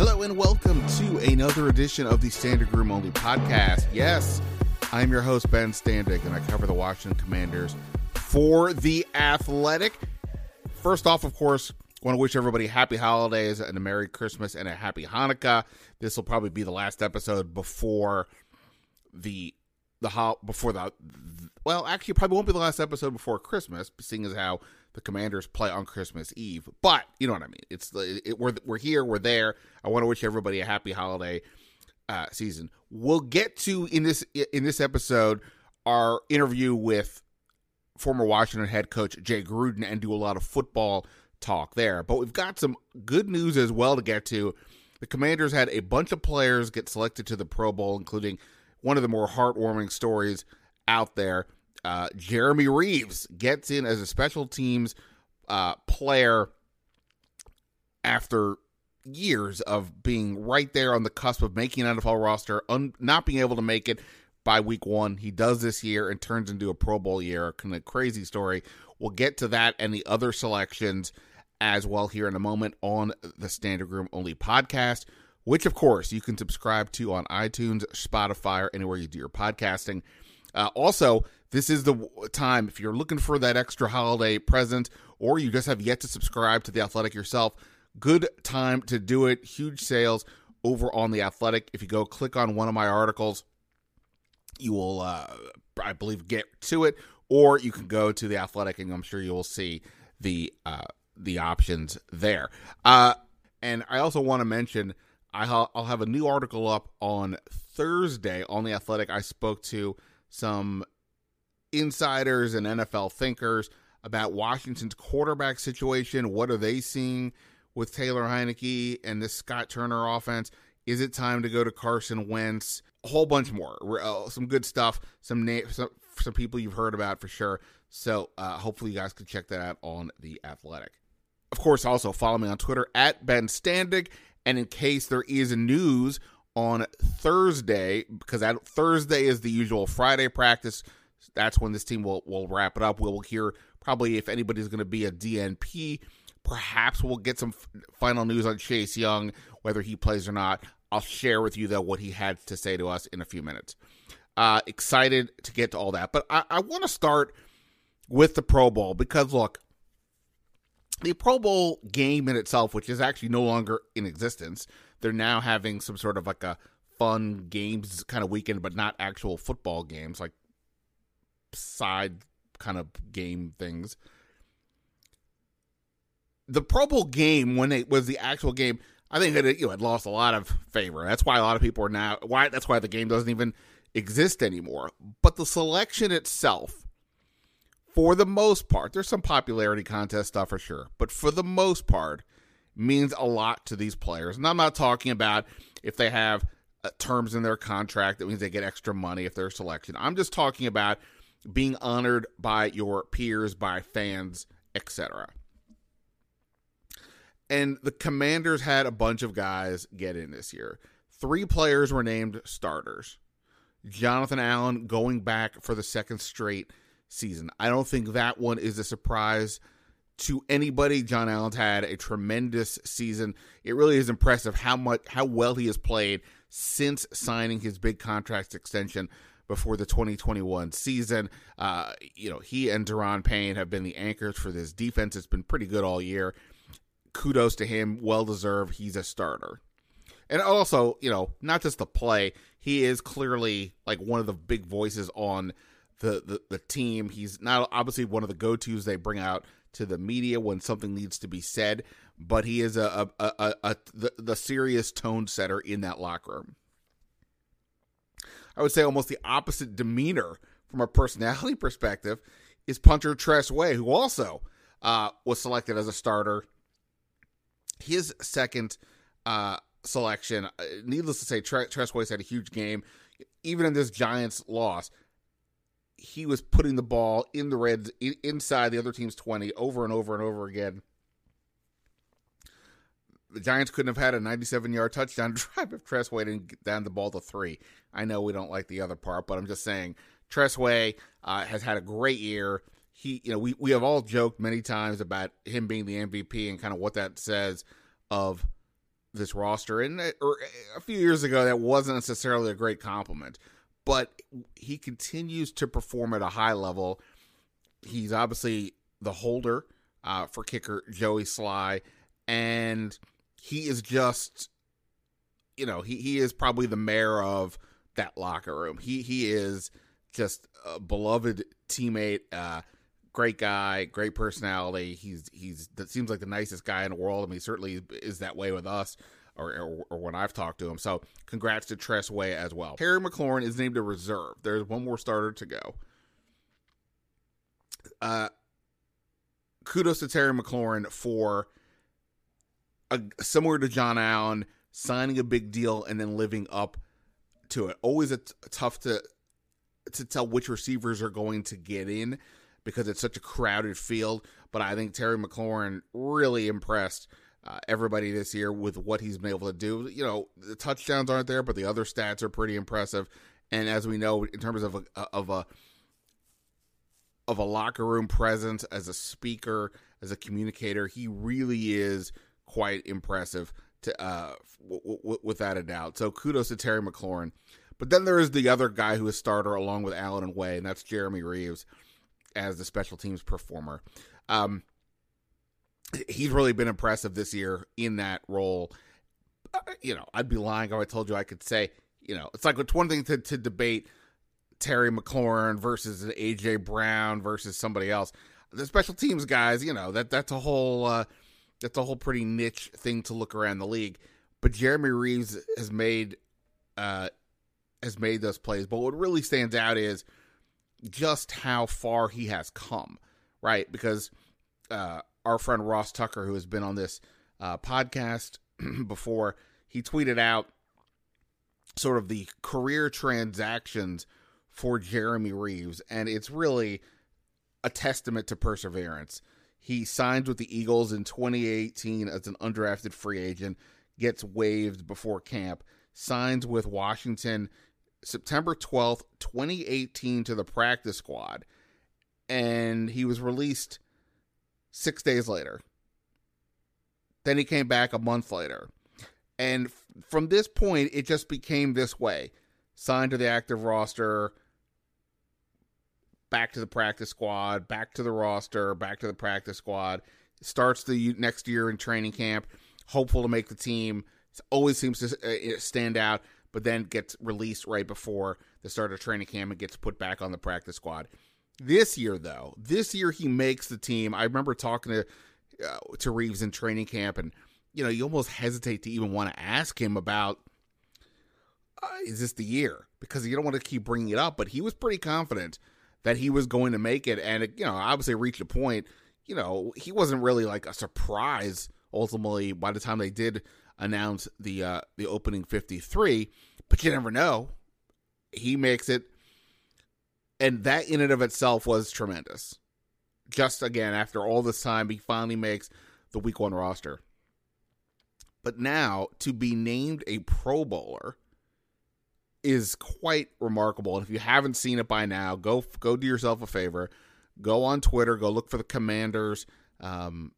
Hello and welcome to another edition of the Standig Room Only podcast. Yes, I'm your host, Ben Standig, and I cover the Washington Commanders for The Athletic. First off, of course, want to wish everybody happy holidays and a Merry Christmas and a Happy Hanukkah. This will probably be the last episode before the the ho- before the well, actually, probably won't be the last episode before Christmas, seeing as how the Commanders play on Christmas Eve. But you know what I mean. It's it, we're we're here, we're there. I want to wish everybody a happy holiday uh, season. We'll get to in this in this episode our interview with former Washington head coach Jay Gruden and do a lot of football talk there. But we've got some good news as well to get to. The Commanders had a bunch of players get selected to the Pro Bowl, including one of the more heartwarming stories out there. Uh, Jeremy Reaves gets in as a special teams uh, player after years of being right there on the cusp of making an NFL roster, un- not being able to make it by week one. He does this year and turns into a Pro Bowl year. Kind of crazy story. We'll get to that and the other selections as well here in a moment on the Standig Room Only podcast, which of course you can subscribe to on iTunes, Spotify, or anywhere you do your podcasting. Uh, also, this is the time if you're looking for that extra holiday present or you just have yet to subscribe to The Athletic yourself, good time to do it. Huge sales over on The Athletic. If you go click on one of my articles, you will, uh, I believe, get to it, or you can go to The Athletic and I'm sure you will see the uh, the options there. Uh, and I also want to mention I'll have a new article up on Thursday on The Athletic. I spoke to some insiders and NFL thinkers about Washington's quarterback situation. What are they seeing with Taylor Heinicke and this Scott Turner offense? Is it time to go to Carson Wentz? A whole bunch more. Uh, some good stuff. Some, na- some some people you've heard about for sure. So uh, hopefully you guys can check that out on the Athletic. Of course, also follow me on Twitter at Ben Standig. And in case there is news on Thursday, because that Thursday is the usual Friday practice, that's when this team will will wrap it up. We'll hear probably if anybody's going to be a DNP. Perhaps we'll get some f- final news on Chase Young, whether he plays or not. I'll share with you though what he had to say to us in a few minutes. Uh, excited to get to all that, but I, I want to start with the Pro Bowl because look, the Pro Bowl game in itself, which is actually no longer in existence, they're now having some sort of like a fun games kind of weekend, but not actual football games, like side kind of game things. The Pro Bowl game, when it was the actual game, I think that it you know it lost a lot of favor. That's why a lot of people are now why that's why the game doesn't even exist anymore. But the selection itself, for the most part, there's some popularity contest stuff for sure, but for the most part, means a lot to these players. And I'm not talking about if they have uh, terms in their contract that means they get extra money if they're selection. I'm just talking about being honored by your peers, by fans, etc. And the Commanders had a bunch of guys get in this year. Three players were named starters. Jonathan Allen going back for the second straight season. I don't think that one is a surprise to anybody. John Allen's had a tremendous season. It really is impressive how much how well he has played since signing his big contract extension before the 2021 season. Uh, you know, he and Daron Payne have been the anchors for this defense. It's been pretty good all year. Kudos to him. Well deserved. He's a starter. And also, you know, not just the play, he is clearly like one of the big voices on the, the, the team. He's not obviously one of the go tos they bring out to the media when something needs to be said, but he is a, a, a, a the, the serious tone setter in that locker room. I would say almost the opposite demeanor from a personality perspective is punter Tress Way, who also uh, was selected as a starter his second uh, selection, uh, needless to say, Tre- Tress had a huge game. Even in this Giants loss, he was putting the ball in the red inside the other team's 20 over and over and over again. The Giants couldn't have had a 97 yard touchdown drive if Tress Way didn't down the ball to three. I know we don't like the other part, but I'm just saying Tress Way uh, has had a great year. He, you know, we, we have all joked many times about him being the MVP and kind of what that says of this roster. And uh, or a few years ago, that wasn't necessarily a great compliment but he continues to perform at a high level. He's obviously the holder uh, for kicker Joey Slye, and he is just, you know, he, he is probably the mayor of that locker room. He he is just a beloved teammate, uh, great guy, great personality. He's he's that seems like the nicest guy in the world. I mean, he certainly is that way with us or, or, or, when I've talked to him. So congrats to Tress Way as well. Terry McLaurin is named a reserve. There's one more starter to go. Uh, kudos to Terry McLaurin for a, similar to John Allen signing a big deal and then living up to it. Always a t- tough to to tell which receivers are going to get in because it's such a crowded field. But I think Terry McLaurin really impressed uh, everybody this year with what he's been able to do. You know, the touchdowns aren't there, but the other stats are pretty impressive. And as we know, in terms of a of a of a locker room presence as a speaker, as a communicator, he really is quite impressive. To uh, w- w- without a doubt. So kudos to Terry McLaurin. But then there is the other guy who is starter along with Allen and Way, and that's Jeremy Reaves as the special teams performer. Um, he's really been impressive this year in that role. Uh, you know, I'd be lying if I told you I could say, you know, it's like it's one thing to, to debate Terry McLaurin versus AJ Brown versus somebody else. The special teams guys, you know, that that's a whole uh, that's a whole pretty niche thing to look around the league. But Jeremy Reaves has made uh, has made those plays. But what really stands out is just how far he has come, right? Because uh, our friend Ross Tucker, who has been on this uh, podcast before, he tweeted out sort of the career transactions for Jeremy Reaves, and it's really a testament to perseverance. He signs with the Eagles in 2018 as an undrafted free agent, gets waived before camp, signs with Washington September 12th, 2018 to the practice squad, and he was released six days later. Then he came back a month later. And f- from this point, it just became this way signed to the active roster, back to the practice squad, back to the roster, back to the practice squad. Starts the next year in training camp, hopeful to make the team. Always seems to uh, stand out, but then gets released right before the start of training camp and gets put back on the practice squad. This year, though, this year he makes the team. I remember talking to uh, to Reaves in training camp, and you know, you almost hesitate to even want to ask him about uh, is this the year because you don't want to keep bringing it up. But he was pretty confident that he was going to make it, and it, you know, obviously reached a point. You know, he wasn't really like a surprise ultimately by the time they did announce the uh, the opening fifty three. But you never know. He makes it and that in and of itself was tremendous. Just again, after all this time, he finally makes the week one roster. But now to be named a Pro Bowler is quite remarkable. And if you haven't seen it by now, go go do yourself a favor. Go on Twitter. Go look for the Commanders um,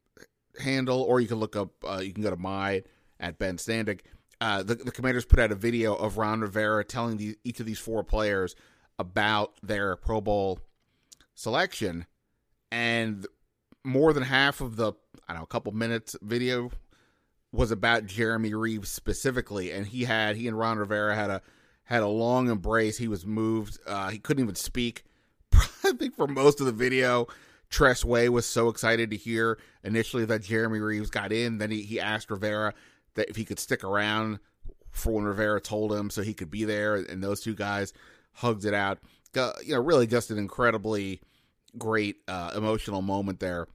handle, or you can look up. Uh, you can go to my at Ben Standig. Uh, the, the Commanders put out a video of Ron Rivera telling the, each of these four players about their Pro Bowl selection, and more than half of the I don't know a couple minutes video was about Jeremy Reaves specifically, and he had he and Ron Rivera had a had a long embrace. He was moved. Uh, he couldn't even speak. I think for most of the video, Tress Way was so excited to hear initially that Jeremy Reaves got in. Then he, he asked Rivera that if he could stick around for when Rivera told him so he could be there. And those two guys hugged it out. Uh, you know, really just an incredibly great uh, emotional moment there.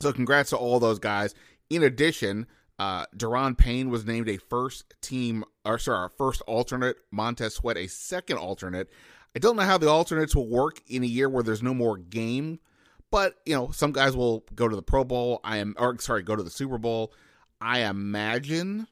So congrats to all those guys. In addition, uh, Daron Payne was named a first team, or sorry, our first alternate. Montez Sweat a second alternate. I don't know how the alternates will work in a year where there's no more game, but you know, some guys will go to the Pro Bowl. I am, or sorry, go to the Super Bowl. I imagine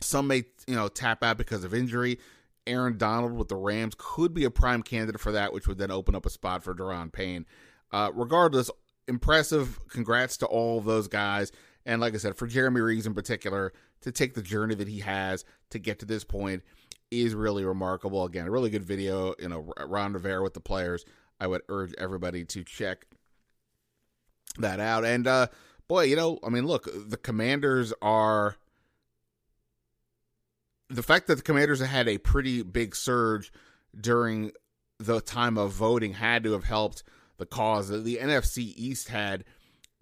some may, you know, tap out because of injury. Aaron Donald with the Rams could be a prime candidate for that, which would then open up a spot for Daron Payne. Uh, regardless, impressive. Congrats to all those guys. And like I said, for Jeremy Reaves in particular, to take the journey that he has to get to this point is really remarkable. Again, a really good video, you know, Ron Rivera with the players. I would urge everybody to check that out. And uh boy, you know, I mean, look, the Commanders are the fact that the Commanders had a pretty big surge during the time of voting had to have helped the cause. The NFC East had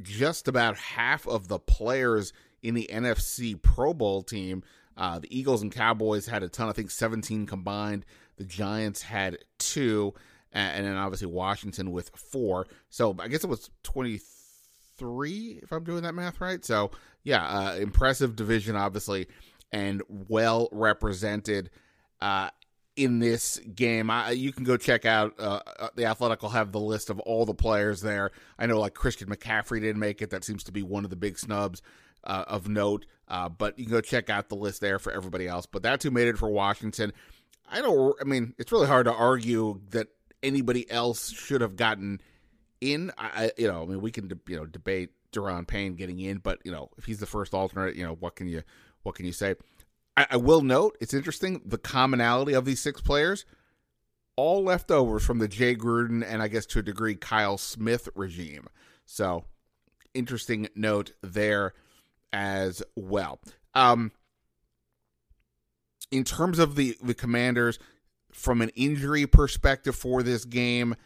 just about half of the players in the NFC Pro Bowl team. Uh, the Eagles and Cowboys had a ton, I think 17 combined. The Giants had two, and then obviously Washington with four. So I guess it was 23, if I'm doing that math right. So yeah, uh, impressive division, obviously, and well represented. Uh, in this game. I, you can go check out uh, uh, the Athletic will have the list of all the players there. I know like Christian McCaffrey didn't make it. That seems to be one of the big snubs uh, of note. Uh, but you can go check out the list there for everybody else. But that's who made it for Washington. I don't. I mean, it's really hard to argue that anybody else should have gotten in. I, you know, I mean, we can you know debate Daron Payne getting in, but you know, if he's the first alternate, you know, what can you what can you say? I, I will note it's interesting the commonality of these six players, all leftovers from the Jay Gruden and I guess to a degree Kyle Smith regime. So interesting note there as well. Um, in terms of the the commanders, from an injury perspective for this game,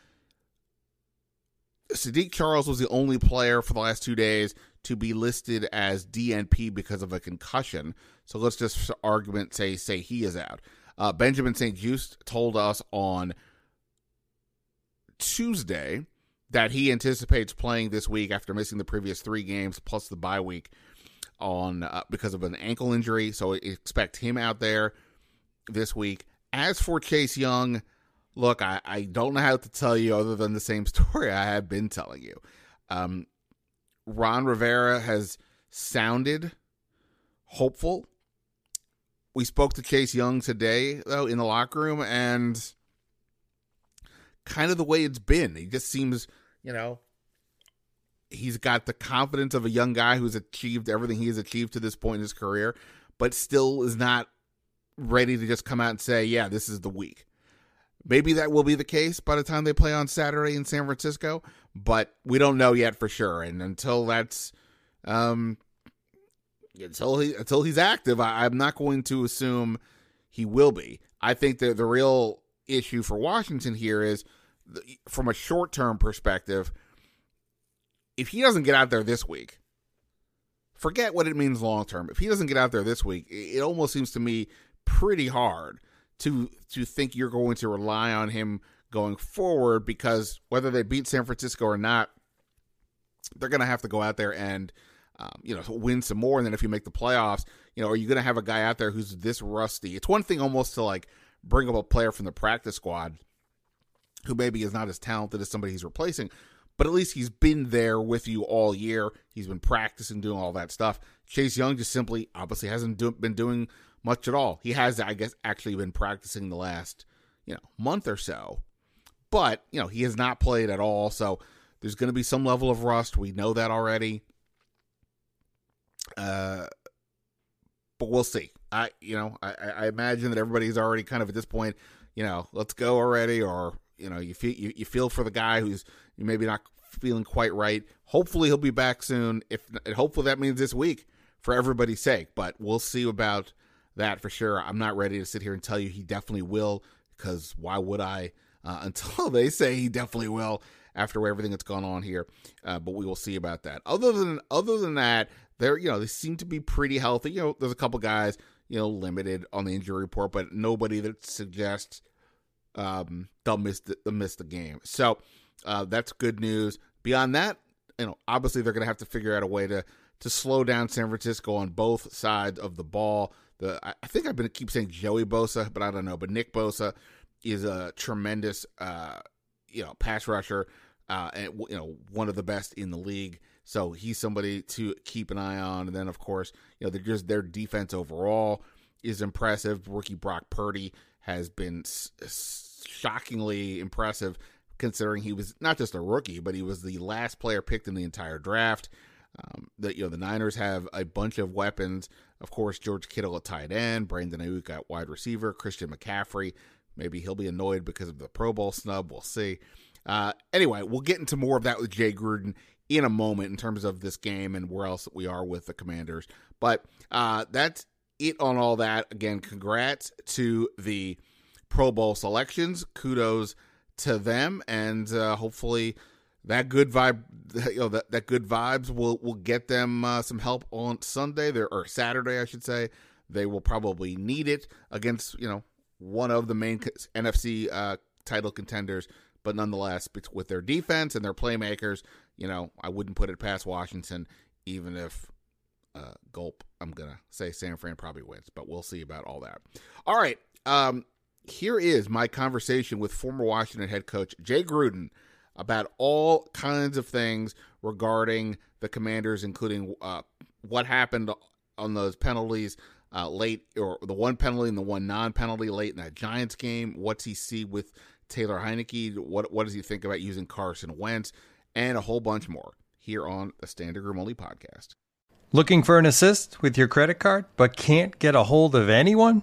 Saahdiq Charles was the only player for the last two days to be listed as DNP because of a concussion. So let's just argument say say he is out. Uh, Benjamin St-Juste told us on Tuesday that he anticipates playing this week after missing the previous three games plus the bye week on uh, because of an ankle injury. So expect him out there this week. As for Chase Young, look, I, I don't know how to tell you other than the same story I have been telling you. Um, Ron Rivera has sounded hopeful. We spoke to Chase Young today, though, in the locker room, and kind of the way it's been. He just seems, you know, he's got the confidence of a young guy who's achieved everything he has achieved to this point in his career, but still is not ready to just come out and say, yeah, this is the week. Maybe that will be the case by the time they play on Saturday in San Francisco, but we don't know yet for sure. And until that's um until he until he's active, I, I'm not going to assume he will be. I think that the real issue for Washington here is from a short term perspective, if he doesn't get out there this week, forget what it means long term. If he doesn't get out there this week, it almost seems to me pretty hard to to think you're going to rely on him going forward because whether they beat San Francisco or not, they're going to have to go out there and um, you know win some more. And then if you make the playoffs, you know, are you going to have a guy out there who's this rusty? It's one thing almost to like bring up a player from the practice squad who maybe is not as talented as somebody he's replacing, but at least he's been there with you all year. He's been practicing, doing all that stuff. Chase Young just simply, obviously, hasn't do, been doing much at all. He has, I guess, actually been practicing the last, you know, month or so. But, you know, he has not played at all. So there's going to be some level of rust. We know that already. Uh, but we'll see. I, you know, I, I imagine that everybody's already kind of at this point, you know, let's go already, or you know, you feel you, you feel for the guy who's maybe not feeling quite right. Hopefully, he'll be back soon. If hopefully that means this week for everybody's sake. But we'll see about that for sure. I'm not ready to sit here and tell you he definitely will, because why would I? Uh, until they say he definitely will after everything that's gone on here. Uh, but we will see about that. Other than other than that, they're you know they seem to be pretty healthy. You know, there's a couple guys you know limited on the injury report, but nobody that suggests um, they'll miss the, they'll miss the game. So uh, that's good news. Beyond that, you know, obviously they're going to have to figure out a way to to slow down San Francisco on both sides of the ball. The I think I've been keep saying Joey Bosa, but I don't know. But Nick Bosa is a tremendous, uh, you know, pass rusher, uh, and you know, one of the best in the league. So he's somebody to keep an eye on. And then, of course, you know, just their defense overall is impressive. Rookie Brock Purdy has been s- shockingly impressive, considering he was not just a rookie, but he was the last player picked in the entire draft. Um, the you know the Niners have a bunch of weapons. Of course, George Kittle at tight end, Brandon Aiyuk at wide receiver, Christian McCaffrey. Maybe he'll be annoyed because of the Pro Bowl snub. We'll see. Uh, anyway, we'll get into more of that with Jay Gruden in a moment in terms of this game and where else we are with the Commanders. But uh, that's it on all that. Again, congrats to the Pro Bowl selections. Kudos to them, and uh, hopefully that good vibe, you know, that, that good vibes will will get them uh, some help on Sunday there or Saturday, I should say. They will probably need it against you know one of the main NFC uh, title contenders, but nonetheless, with their defense and their playmakers, you know, I wouldn't put it past Washington, even if uh, gulp. I'm gonna say San Fran probably wins, but we'll see about all that. All right, um, here is my conversation with former Washington head coach Jay Gruden about all kinds of things regarding the Commanders, including uh, what happened on those penalties uh, late, or the one penalty and the one non-penalty late in that Giants game. What's he see with Taylor Heinicke? What what does he think about using Carson Wentz? And a whole bunch more here on the Standig Room Only podcast. Looking for an assist with your credit card, but can't get a hold of anyone?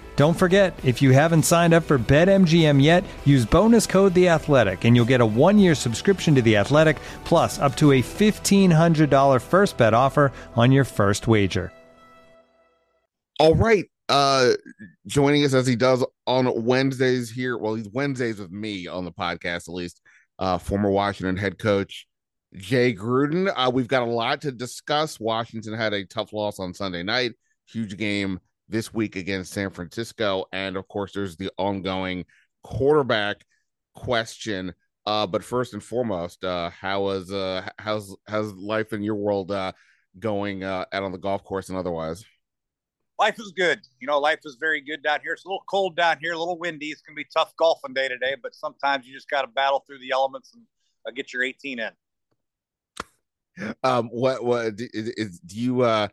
Don't forget, if you haven't signed up for BetMGM yet, use bonus code The Athletic, and you'll get a one-year subscription to The Athletic, plus up to a fifteen hundred dollar first bet offer on your first wager. All right, uh, joining us as he does on Wednesdays here. Well, he's Wednesdays with me on the podcast, at least. Uh, former Washington head coach Jay Gruden. Uh, we've got a lot to discuss. Washington had a tough loss on Sunday night, huge game this week against San Francisco. And of course, there's the ongoing quarterback question. Uh, but first and foremost, uh, how is uh, how's how's life in your world uh, going uh, out on the golf course and otherwise? Life is good. You know, life is very good down here. It's a little cold down here, a little windy. It's gonna be tough golfing day today, but sometimes you just got to battle through the elements and uh, get your 18 in. Um, what what is, is do you uh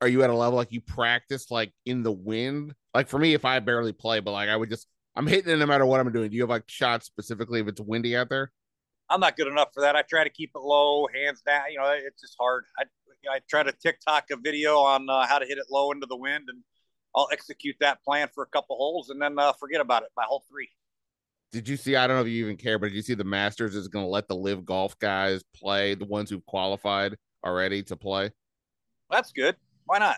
are you at a level like you practice like in the wind? Like for me, if I barely play, but like I would just I'm hitting it no matter what I'm doing. Do you have like shots specifically if it's windy out there? I'm not good enough for that. I try to keep it low, hands down. You know, it's just hard. I I try to TikTok a video on uh, how to hit it low into the wind, and I'll execute that plan for a couple holes and then uh, forget about it by hole three. Did you see? I don't know if you even care, but did you see the Masters is going to let the live golf guys play the ones who've qualified already to play? That's good. Why not?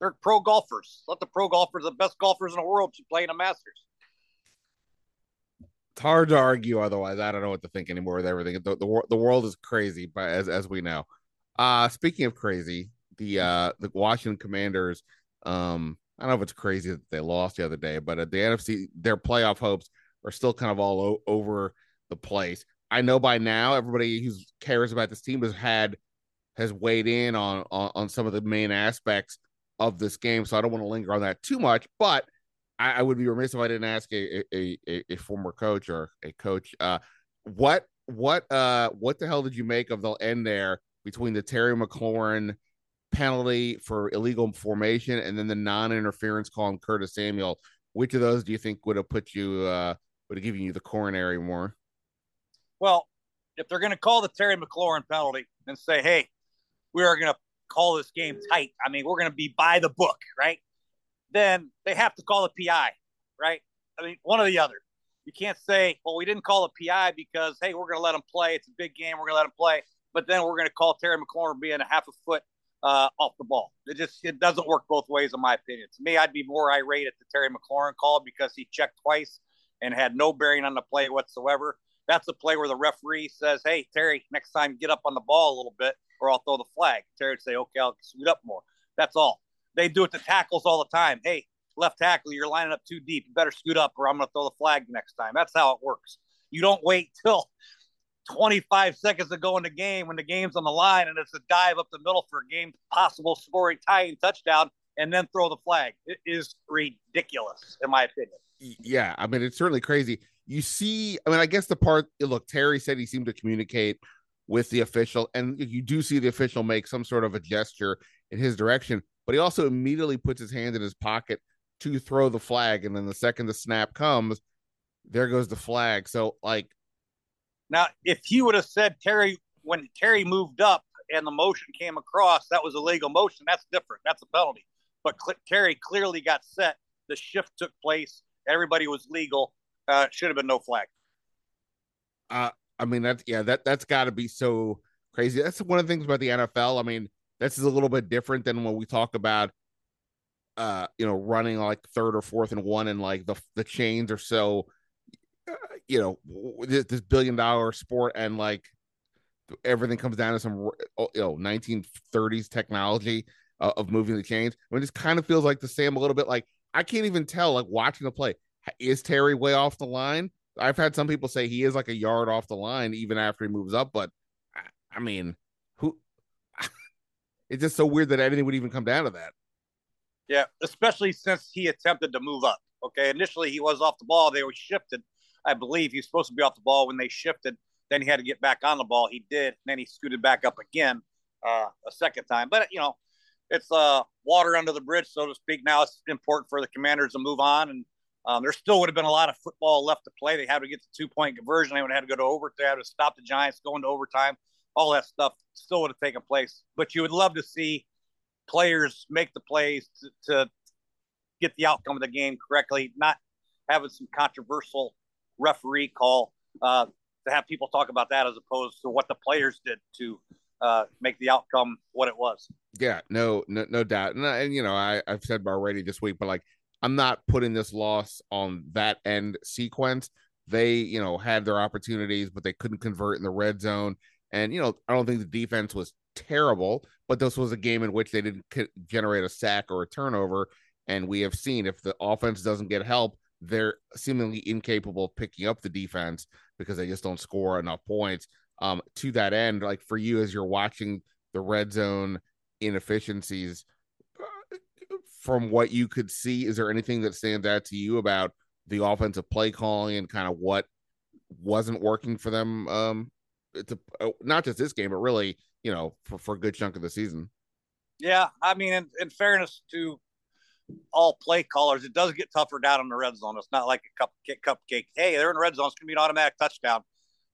They're pro golfers. Let the pro golfers, the best golfers in the world, should play in the Masters. It's hard to argue otherwise. I don't know what to think anymore with everything. The, the, the world is crazy, but as as we know. Uh speaking of crazy, the uh the Washington Commanders um I don't know if it's crazy that they lost the other day, but at the NFC, their playoff hopes are still kind of all o- over the place. I know by now everybody who cares about this team has had has weighed in on, on on some of the main aspects of this game, so I don't want to linger on that too much. But I, I would be remiss if I didn't ask a a, a, a former coach or a coach, uh, what what uh what the hell did you make of the end there between the Terry McLaurin penalty for illegal formation and then the non-interference call on Curtis Samuel? Which of those do you think would have put you uh would have given you the coronary more? Well, if they're going to call the Terry McLaurin penalty and say, "Hey, we are going to call this game tight," I mean, we're going to be by the book, right? Then they have to call the PI, right? I mean, one or the other. You can't say, "Well, we didn't call the PI because hey, we're going to let them play. It's a big game. We're going to let them play." But then we're going to call Terry McLaurin being a half a foot uh, off the ball. It just it doesn't work both ways, in my opinion. To me, I'd be more irate at the Terry McLaurin call because he checked twice and had no bearing on the play whatsoever. That's a play where the referee says, "Hey, Terry, next time get up on the ball a little bit, or I'll throw the flag." Terry would say, "Okay, I'll scoot up more." That's all. They do it to tackles all the time. Hey, left tackle, you're lining up too deep. You better scoot up, or I'm going to throw the flag next time. That's how it works. You don't wait till 25 seconds to go in the game when the game's on the line and it's a dive up the middle for a game possible scoring tying touchdown and then throw the flag. It is ridiculous, in my opinion. Yeah, I mean it's certainly crazy. You see, I mean, I guess the part look, Terry said he seemed to communicate with the official, and you do see the official make some sort of a gesture in his direction, but he also immediately puts his hand in his pocket to throw the flag, and then the second the snap comes, there goes the flag. So like now, if he would have said Terry when Terry moved up and the motion came across, that was a legal motion. That's different. That's a penalty. But Cl- Terry clearly got set. The shift took place. Everybody was legal. Uh, should have been no flag. Uh, I mean that's yeah that that's got to be so crazy. That's one of the things about the NFL. I mean, this is a little bit different than when we talk about uh you know running like third or fourth and one and like the the chains are so you know this, this billion dollar sport and like everything comes down to some oh, you know 1930s technology uh, of moving the chains. I mean, this kind of feels like the same a little bit. Like I can't even tell. Like watching the play, is Terry way off the line? I've had some people say he is like a yard off the line even after he moves up, but I mean, who? it's just so weird that anything would even come down to that. Yeah, especially since he attempted to move up. Okay, initially he was off the ball. They were shifted, I believe he was supposed to be off the ball when they shifted. Then he had to get back on the ball. He did. And Then he scooted back up again uh, a second time. But you know, it's uh, water under the bridge, so to speak. Now it's important for the Commanders to move on, and um, there still would have been a lot of football left to play. They had to get the two point conversion. They would have had to go to overtime. They had to stop the Giants going to overtime. All that stuff still would have taken place. But you would love to see players make the plays to, to get the outcome of the game correctly, not having some controversial referee call uh, to have people talk about that as opposed to what the players did to uh, make the outcome what it was. Yeah, no, no, no doubt. And, and you know, I, I've said already this week, but like, I'm not putting this loss on that end sequence. They, you know, had their opportunities, but they couldn't convert in the red zone. And you know, I don't think the defense was terrible, but this was a game in which they didn't generate a sack or a turnover. And we have seen if the offense doesn't get help, they're seemingly incapable of picking up the defense because they just don't score enough points. Um, to that end, like for you as you're watching the red zone inefficiencies, from what you could see, is there anything that stands out to you about the offensive play calling and kind of what wasn't working for them? Um, to uh, not just this game, but really, you know, for, for a good chunk of the season. Yeah, I mean, in, in fairness to all play callers, it does get tougher down in the red zone. It's not like a cupcake. cupcake. Hey, they're in the red zone. It's going to be an automatic touchdown.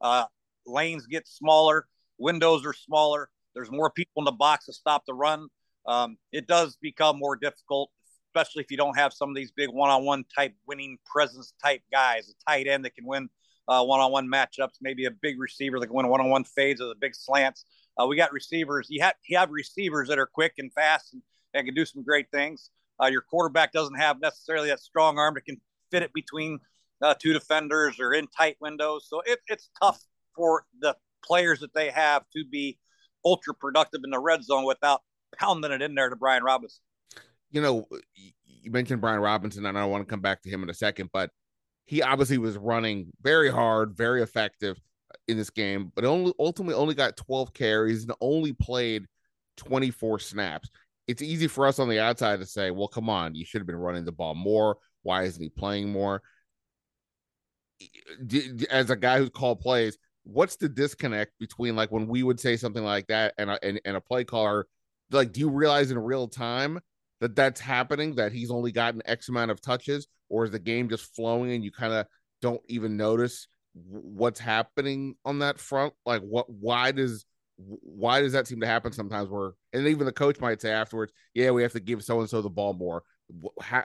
Uh, lanes get smaller. Windows are smaller. There's more people in the box to stop the run. Um, it does become more difficult, especially if you don't have some of these big one-on-one type winning presence type guys, a tight end that can win uh, one-on-one matchups, maybe a big receiver that can win one-on-one fades or the big slants. Uh, we got receivers. You have you have receivers that are quick and fast and, and can do some great things. Uh, your quarterback doesn't have necessarily that strong arm that can fit it between uh, two defenders or in tight windows. So it, it's tough for the players that they have to be ultra productive in the red zone without pounding it in there to Brian Robinson. You know, you mentioned Brian Robinson, and I want to come back to him in a second, but he obviously was running very hard, very effective uh, in this game, but only ultimately only got 12 carries and only played 24 snaps. It's easy for us on the outside to say, well, come on, you should have been running the ball more. Why isn't he playing more? As a guy who's called plays, what's the disconnect between like when we would say something like that and a, and, and a play caller like do you realize in real time that that's happening that he's only gotten x amount of touches or is the game just flowing and you kind of don't even notice what's happening on that front like what why does why does that seem to happen sometimes where and even the coach might say afterwards yeah we have to give so and so the ball more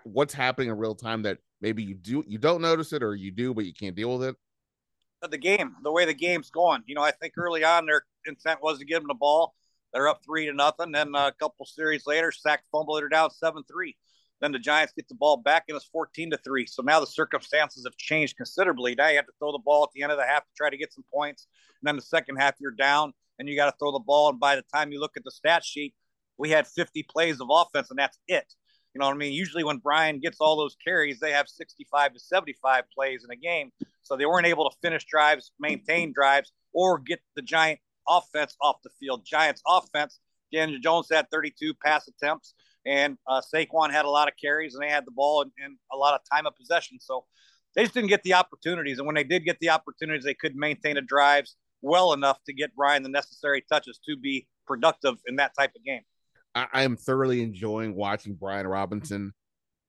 what's happening in real time that maybe you do you don't notice it or you do but you can't deal with it the game, the way the game's going. You know, I think early on their intent was to give them the ball. They're up three to nothing. Then a couple series later, sack fumble, they're down seven three. Then the Giants get the ball back and it's 14 to three. So now the circumstances have changed considerably. Now you have to throw the ball at the end of the half to try to get some points. And then the second half, you're down and you got to throw the ball. And by the time you look at the stat sheet, we had 50 plays of offense and that's it. You know what I mean? Usually when Brian gets all those carries, they have 65 to 75 plays in a game. So they weren't able to finish drives, maintain drives, or get the Giant offense off the field. Giants offense, Daniel Jones had 32 pass attempts, and uh, Saquon had a lot of carries, and they had the ball and, and a lot of time of possession. So they just didn't get the opportunities. And when they did get the opportunities, they couldn't maintain the drives well enough to get Brian the necessary touches to be productive in that type of game. I, I am thoroughly enjoying watching Brian Robinson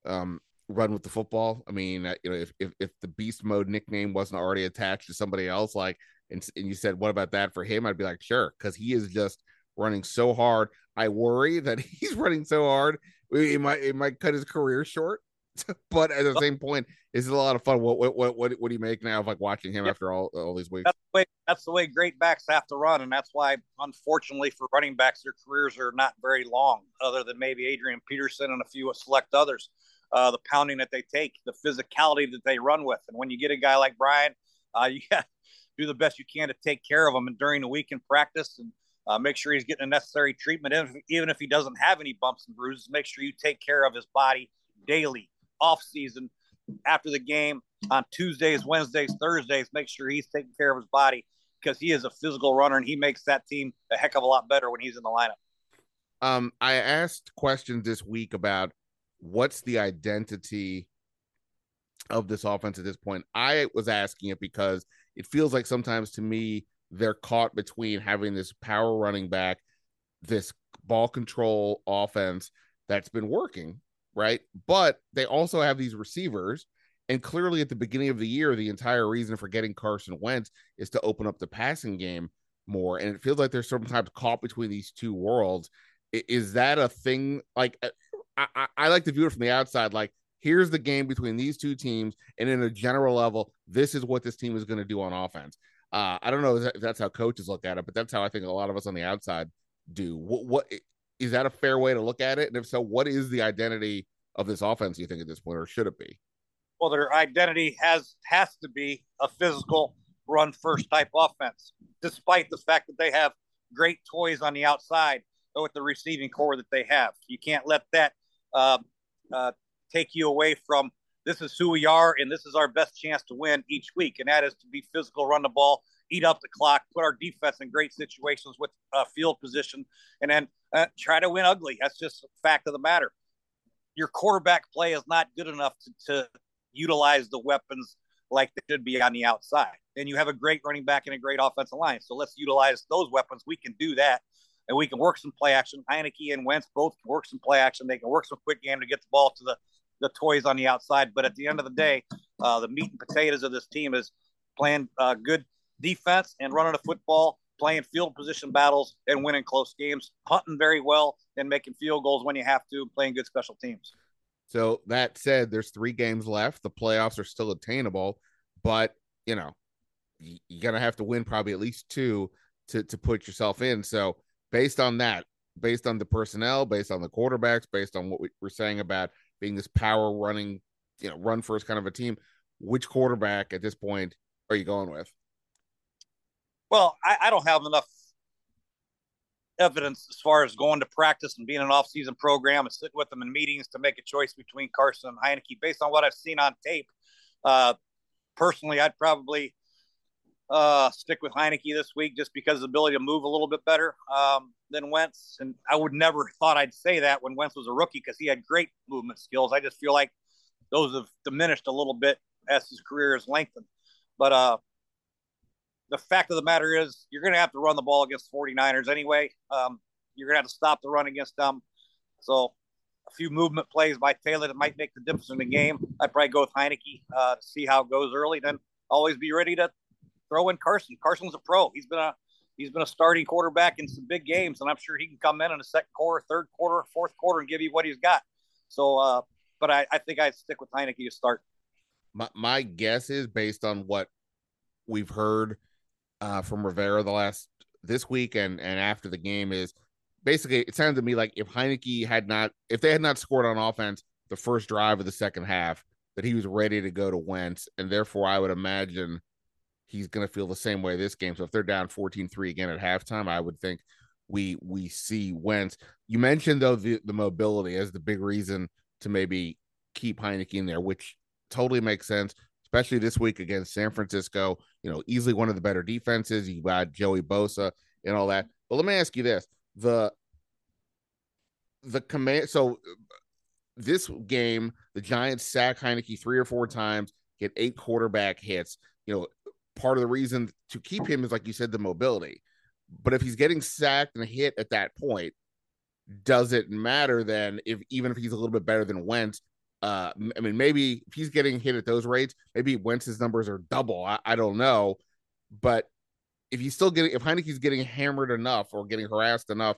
um, run with the football. I mean, uh, you know, if, if, if the beast mode nickname wasn't already attached to somebody else, like, and, and you said, what about that for him? I'd be like, sure, because he is just running so hard. I worry that he's running so hard, it might it might cut his career short. but at the same point, it's a lot of fun. What what what what, what do you make now of like watching him after all all these weeks? That's the way that's the way great backs have to run, and that's why, unfortunately, for running backs, their careers are not very long, other than maybe Adrian Peterson and a few select others. Uh, the pounding that they take, the physicality that they run with, and when you get a guy like Brian, uh, you got do the best you can to take care of him, and during the week in practice, and uh, make sure he's getting the necessary treatment, even if he doesn't have any bumps and bruises. Make sure you take care of his body daily off season after the game on Tuesdays, Wednesdays, Thursdays. Make sure he's taking care of his body because he is a physical runner and he makes that team a heck of a lot better when he's in the lineup. Um, I asked questions this week about what's the identity of this offense at this point. I was asking it because it feels like sometimes to me they're caught between having this power running back, this ball control offense that's been working right? But they also have these receivers. And clearly, at the beginning of the year, the entire reason for getting Carson Wentz is to open up the passing game more. And it feels like they're sometimes caught between these two worlds. Is that a thing? Like, I, I, I like to view it from the outside. Like, here's the game between these two teams. And in a general level, this is what this team is going to do on offense. Uh, I don't know if that's how coaches look at it, but that's how I think a lot of us on the outside do. What, what is that a fair way to look at it? And if so, what is the identity of this offense? You think at this point, or should it be? Well, their identity has has to be a physical run first type offense, despite the fact that they have great toys on the outside with the receiving corps that they have. You can't let that uh, uh, take you away from this is who we are and this is our best chance to win each week, and that is to be physical, run the ball, eat up the clock, put our defense in great situations with uh, field position, and then uh, try to win ugly. That's just a fact of the matter. Your quarterback play is not good enough to, to utilize the weapons like they should be on the outside. And you have a great running back and a great offensive line. So let's utilize those weapons. We can do that. And we can work some play action. Heinicke and Wentz both work some play action. They can work some quick game to get the ball to the, the toys on the outside. But at the end of the day, uh, the meat and potatoes of this team is playing uh, good defense and running the football playing field position battles and winning close games, punting very well and making field goals when you have to, playing good special teams. So that said, there's three games left. The playoffs are still attainable, but you know, you're gonna have to win probably at least two to to put yourself in. So based on that, based on the personnel, based on the quarterbacks, based on what we were saying about being this power running, you know, run first kind of a team, which quarterback at this point are you going with? Well, I, I don't have enough evidence as far as going to practice and being an off-season program and sitting with them in meetings to make a choice between Carson and Heinicke based on what I've seen on tape. Uh, personally, I'd probably uh, stick with Heinicke this week just because of the ability to move a little bit better um, than Wentz. And I would never thought I'd say that when Wentz was a rookie because he had great movement skills. I just feel like those have diminished a little bit as his career has lengthened. But uh, the fact of the matter is, you're going to have to run the ball against 49ers anyway. Um, you're going to have to stop the run against them. So a few movement plays by Taylor that might make the difference in the game. I'd probably go with Heinicke uh, to see how it goes early. Then always be ready to throw in Carson. Carson's a pro. He's been a he's been a starting quarterback in some big games, and I'm sure he can come in in the second quarter, third quarter, fourth quarter, and give you what he's got. So, uh, but I, I think I'd stick with Heinicke to start. My my guess is based on what we've heard uh, from Rivera the last this week and and after the game is basically it sounded to me like if Heinicke had not if they had not scored on offense the first drive of the second half that he was ready to go to Wentz and therefore I would imagine he's going to feel the same way this game. So if they're down 14-3 again at halftime, I would think we we see Wentz. You mentioned though the, the mobility as the big reason to maybe keep Heinicke in there, which totally makes sense especially this week against San Francisco. You know, easily one of the better defenses. You got Joey Bosa and all that. But let me ask you this: the the command. So uh, this game, the Giants sack Heinicke three or four times, get eight quarterback hits. You know, part of the reason to keep him is like you said, the mobility. But if he's getting sacked and hit at that point, does it matter then if even if he's a little bit better than Wentz, uh, I mean, maybe if he's getting hit at those rates, maybe Wentz's numbers are double. I, I don't know, but if he's still getting, if Heinicke's getting hammered enough or getting harassed enough,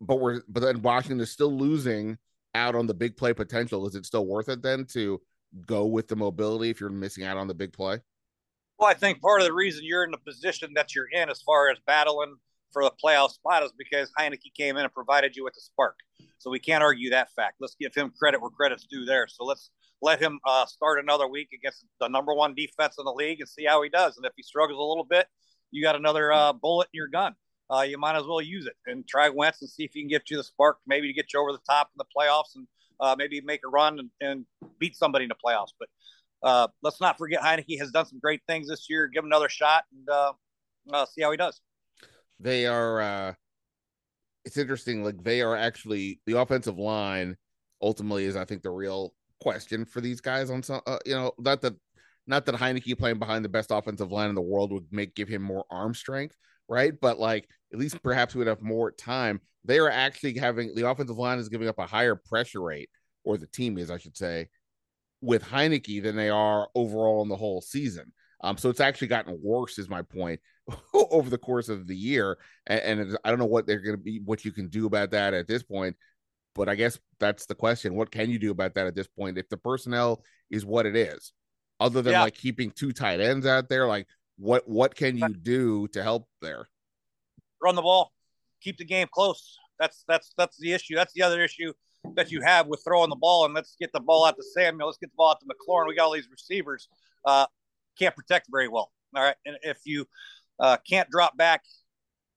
but we're, but then Washington is still losing out on the big play potential. Is it still worth it then to go with the mobility if you're missing out on the big play? Well, I think part of the reason you're in the position that you're in, as far as battling for the playoff spot, is because Heinicke came in and provided you with the spark. So we can't argue that fact. Let's give him credit where credit's due there. So let's let him uh, start another week against the number one defense in the league and see how he does. And if he struggles a little bit, you got another uh, bullet in your gun. Uh, you might as well use it and try Wentz and see if he can get you the spark, maybe to get you over the top in the playoffs and uh, maybe make a run and, and, beat somebody in the playoffs. But uh, let's not forget Heinicke has done some great things this year. Give him another shot and uh, see how he does. They are Uh, it's interesting. Like they are actually the offensive line ultimately is I think the real question for these guys on some uh, you know not that not that Heinicke playing behind the best offensive line in the world would make give him more arm strength, right? But like at least perhaps we would have more time. They are actually having the offensive line is giving up a higher pressure rate, or the team is, I should say, with Heinicke than they are overall in the whole season. Um, so it's actually gotten worse, is my point, over the course of the year. And, and I don't know what they're going to be, what you can do about that at this point. But I guess that's the question. What can you do about that at this point? If the personnel is what it is, other than yeah. like keeping two tight ends out there, like what what can you do to help there? Run the ball, keep the game close. That's that's that's the issue. That's the other issue that you have with throwing the ball. And let's get the ball out to Samuel. Let's get the ball out to McLaurin. We got all these receivers. Uh, can't protect very well. All right, and if you uh, can't drop back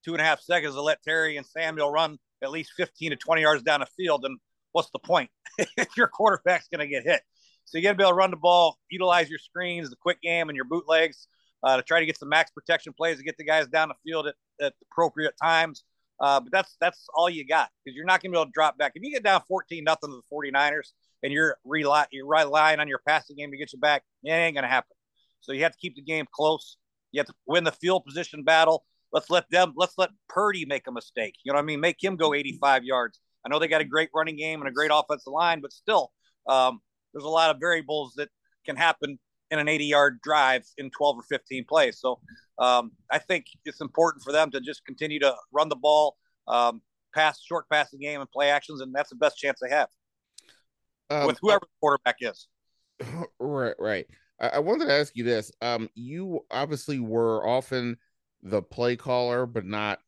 two and a half seconds to let Terry and Samuel run at least 15 to 20 yards down the field, then what's the point if your quarterback's going to get hit? So you got to be able to run the ball, utilize your screens, the quick game, and your bootlegs uh, to try to get some max protection plays to get the guys down the field at, at appropriate times. Uh, but that's that's all you got because you're not going to be able to drop back. If you get down 14 nothing to the 49ers and you're rely you're relying on your passing game to get you back, it ain't going to happen. So you have to keep the game close. You have to win the field position battle. Let's let them, let's let Purdy make a mistake. You know what I mean? Make him go 85 yards. I know they got a great running game and a great offensive line, but still, um, there's a lot of variables that can happen in an 80 yard drive in 12 or 15 plays. So um, I think it's important for them to just continue to run the ball, um, pass short passing game and play actions, and that's the best chance they have um, with whoever the quarterback is. Right, right. I, I wanted to ask you this. Um, you obviously were often the play caller, but not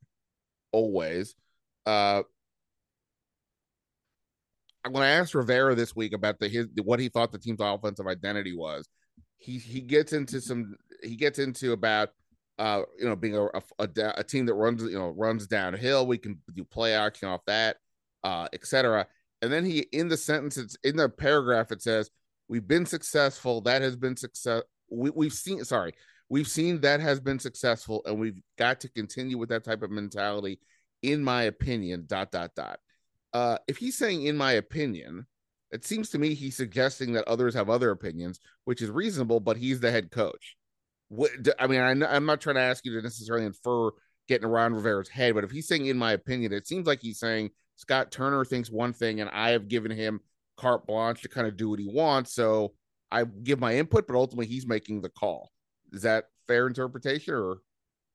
always. Uh, when I asked Rivera this week about the his what he thought the team's offensive identity was, he he gets into some he gets into about uh you know being a, a, a team that runs you know runs downhill. We can do play action off that, uh, etc. And then he in the sentence it's in the paragraph it says we've been successful. That has been success. We, we've seen sorry we've seen that has been successful, and we've got to continue with that type of mentality. In my opinion, dot dot dot uh, if he's saying, in my opinion, it seems to me he's suggesting that others have other opinions, which is reasonable, but he's the head coach. What, I mean, I, am not trying to ask you to necessarily infer getting around Rivera's head, but if he's saying, in my opinion, it seems like he's saying Scott Turner thinks one thing and I have given him carte blanche to kind of do what he wants. So I give my input, but ultimately he's making the call. Is that fair interpretation or?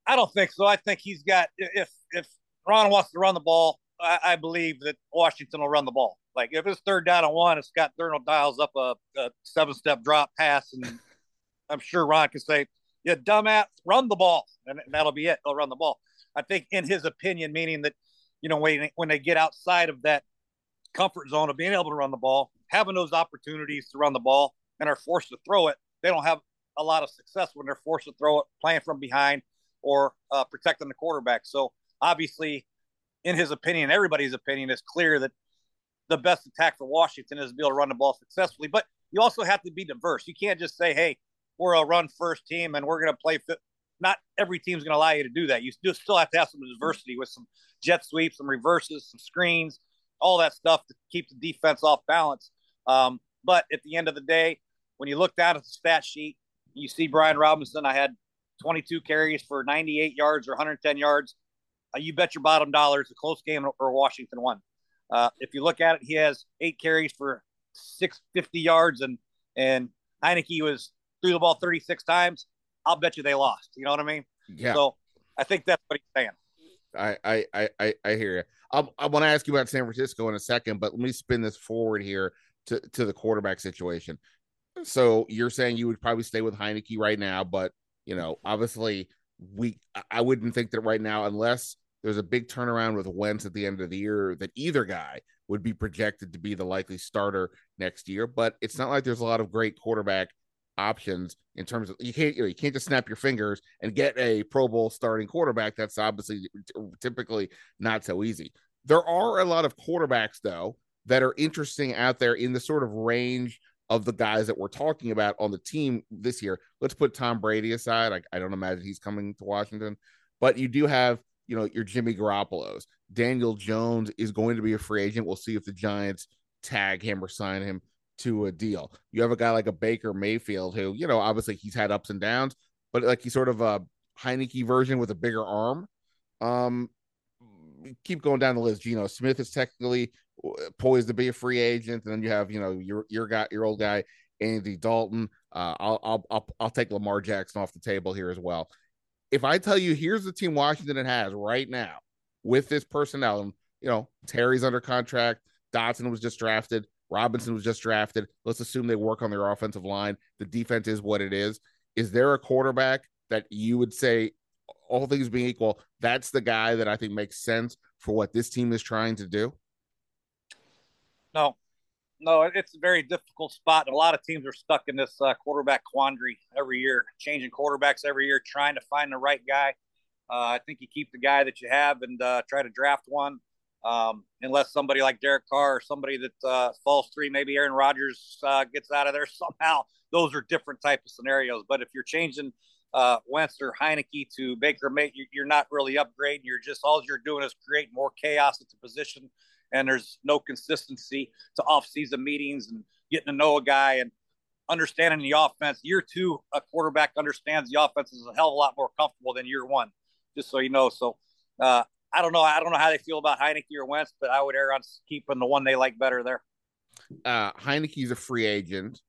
I don't think so. I think he's got, if, if Ron wants to run the ball, I, I, believe that Washington will run the ball. Like if it's third down and one, it's Scott Turner dials up a, a seven step drop pass, and I'm sure Ron can say, "Yeah, dumbass, run the ball," and, and that'll be it. They'll run the ball. I think, in his opinion, meaning that you know when when they get outside of that comfort zone of being able to run the ball, having those opportunities to run the ball, and are forced to throw it, they don't have a lot of success when they're forced to throw it, playing from behind, or uh, protecting the quarterback. So obviously, in his opinion, everybody's opinion, is clear that the best attack for Washington is to be able to run the ball successfully. But you also have to be diverse. You can't just say, "Hey, we're a run first team and we're going to play." Not every team's going to allow you to do that. You still have to have some diversity with some jet sweeps, some reverses, some screens, all that stuff to keep the defense off balance. Um, but at the end of the day, when you look down at the stat sheet, you see Brian Robinson. I had 22 carries for 98 yards or 110 yards you bet your bottom dollar it's a close game or Washington won. Uh, if you look at it, he has eight carries for 650 yards, and and Heinicke was threw the ball 36 times. I'll bet you they lost. You know what I mean? Yeah. So I think that's what he's saying. I I I I hear you. I'll, I want to ask you about San Francisco in a second, but let me spin this forward here to to the quarterback situation. So you're saying you would probably stay with Heinicke right now, but you know, obviously we I wouldn't think that right now unless there's a big turnaround with Wentz at the end of the year that either guy would be projected to be the likely starter next year. But it's not like there's a lot of great quarterback options in terms of you can't you, know, you can't just snap your fingers and get a Pro Bowl starting quarterback. That's obviously typically not so easy. There are a lot of quarterbacks though that are interesting out there in the sort of range of the guys that we're talking about on the team this year. Let's put Tom Brady aside. I, I don't imagine he's coming to Washington, but you do have you know, your Jimmy Garoppolo's. Daniel Jones is going to be a free agent. We'll see if the Giants tag him or sign him to a deal. You have a guy like a Baker Mayfield who, you know, obviously he's had ups and downs, but like he's sort of a Heinicke version with a bigger arm. Um, keep going down the list. Geno Smith is technically poised to be a free agent, and then you have, you know, your your guy, your old guy, Andy Dalton. Uh, I'll I'll I'll, I'll take Lamar Jackson off the table here as well if I tell you here's the team Washington has right now with this personnel, and you know, Terry's under contract, Dotson was just drafted, Robinson was just drafted. Let's assume they work on their offensive line. The defense is what it is. Is there a quarterback that you would say, all things being equal, that's the guy that I think makes sense for what this team is trying to do? No, no, it's a very difficult spot. A lot of teams are stuck in this uh, quarterback quandary every year, changing quarterbacks every year, trying to find the right guy. Uh, I think you keep the guy that you have and uh, try to draft one, um, unless somebody like Derek Carr or somebody that uh, falls through, maybe Aaron Rodgers uh, gets out of there somehow. Those are different type of scenarios. But if you're changing uh, Wentz or Heinicke to Baker Mate, you're not really upgrading. You're just all you're doing is creating more chaos at the position and there's no consistency to off-season meetings and getting to know a guy and understanding the offense. Year two, a quarterback understands the offense is a hell of a lot more comfortable than year one. Just so you know. So uh, I don't know. I don't know how they feel about Heinicke or Wentz, but I would err on keeping the one they like better there. Uh, Heinicke's a free agent.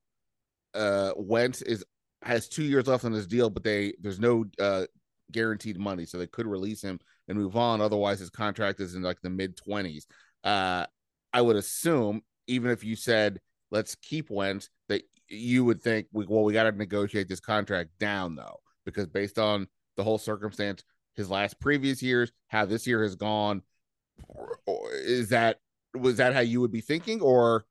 Uh, Wentz is has two years left on his deal, but they there's no uh, guaranteed money, so they could release him and move on. Otherwise, his contract is in like the mid twenties. Uh, I would assume, even if you said let's keep Wentz, that you would think, well, we got to negotiate this contract down though, because based on the whole circumstance, his last previous years, how this year has gone, is that was that how you would be thinking, or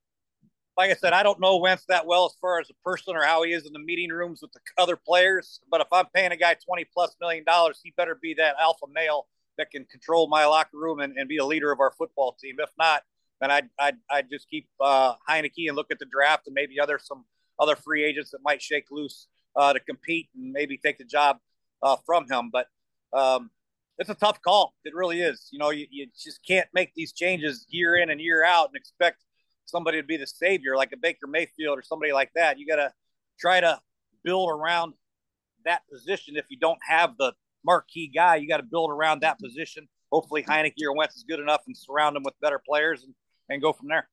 like I said, I don't know Wentz that well as far as a person or how he is in the meeting rooms with the other players. But if I'm paying a guy 20 plus million dollars, he better be that alpha male that can control my locker room and, and be a leader of our football team. If not, then I'd, I'd, I'd just keep uh, Heinicke and look at the draft and maybe other some other free agents that might shake loose uh, to compete and maybe take the job uh, from him. But um, it's a tough call. It really is. You know, you, you just can't make these changes year in and year out and expect somebody to be the savior like a Baker Mayfield or somebody like that. You got to try to build around that position. If you don't have the marquee guy, you got to build around that position. Hopefully, Heinicke or Wentz is good enough and surround them with better players and, and go from there.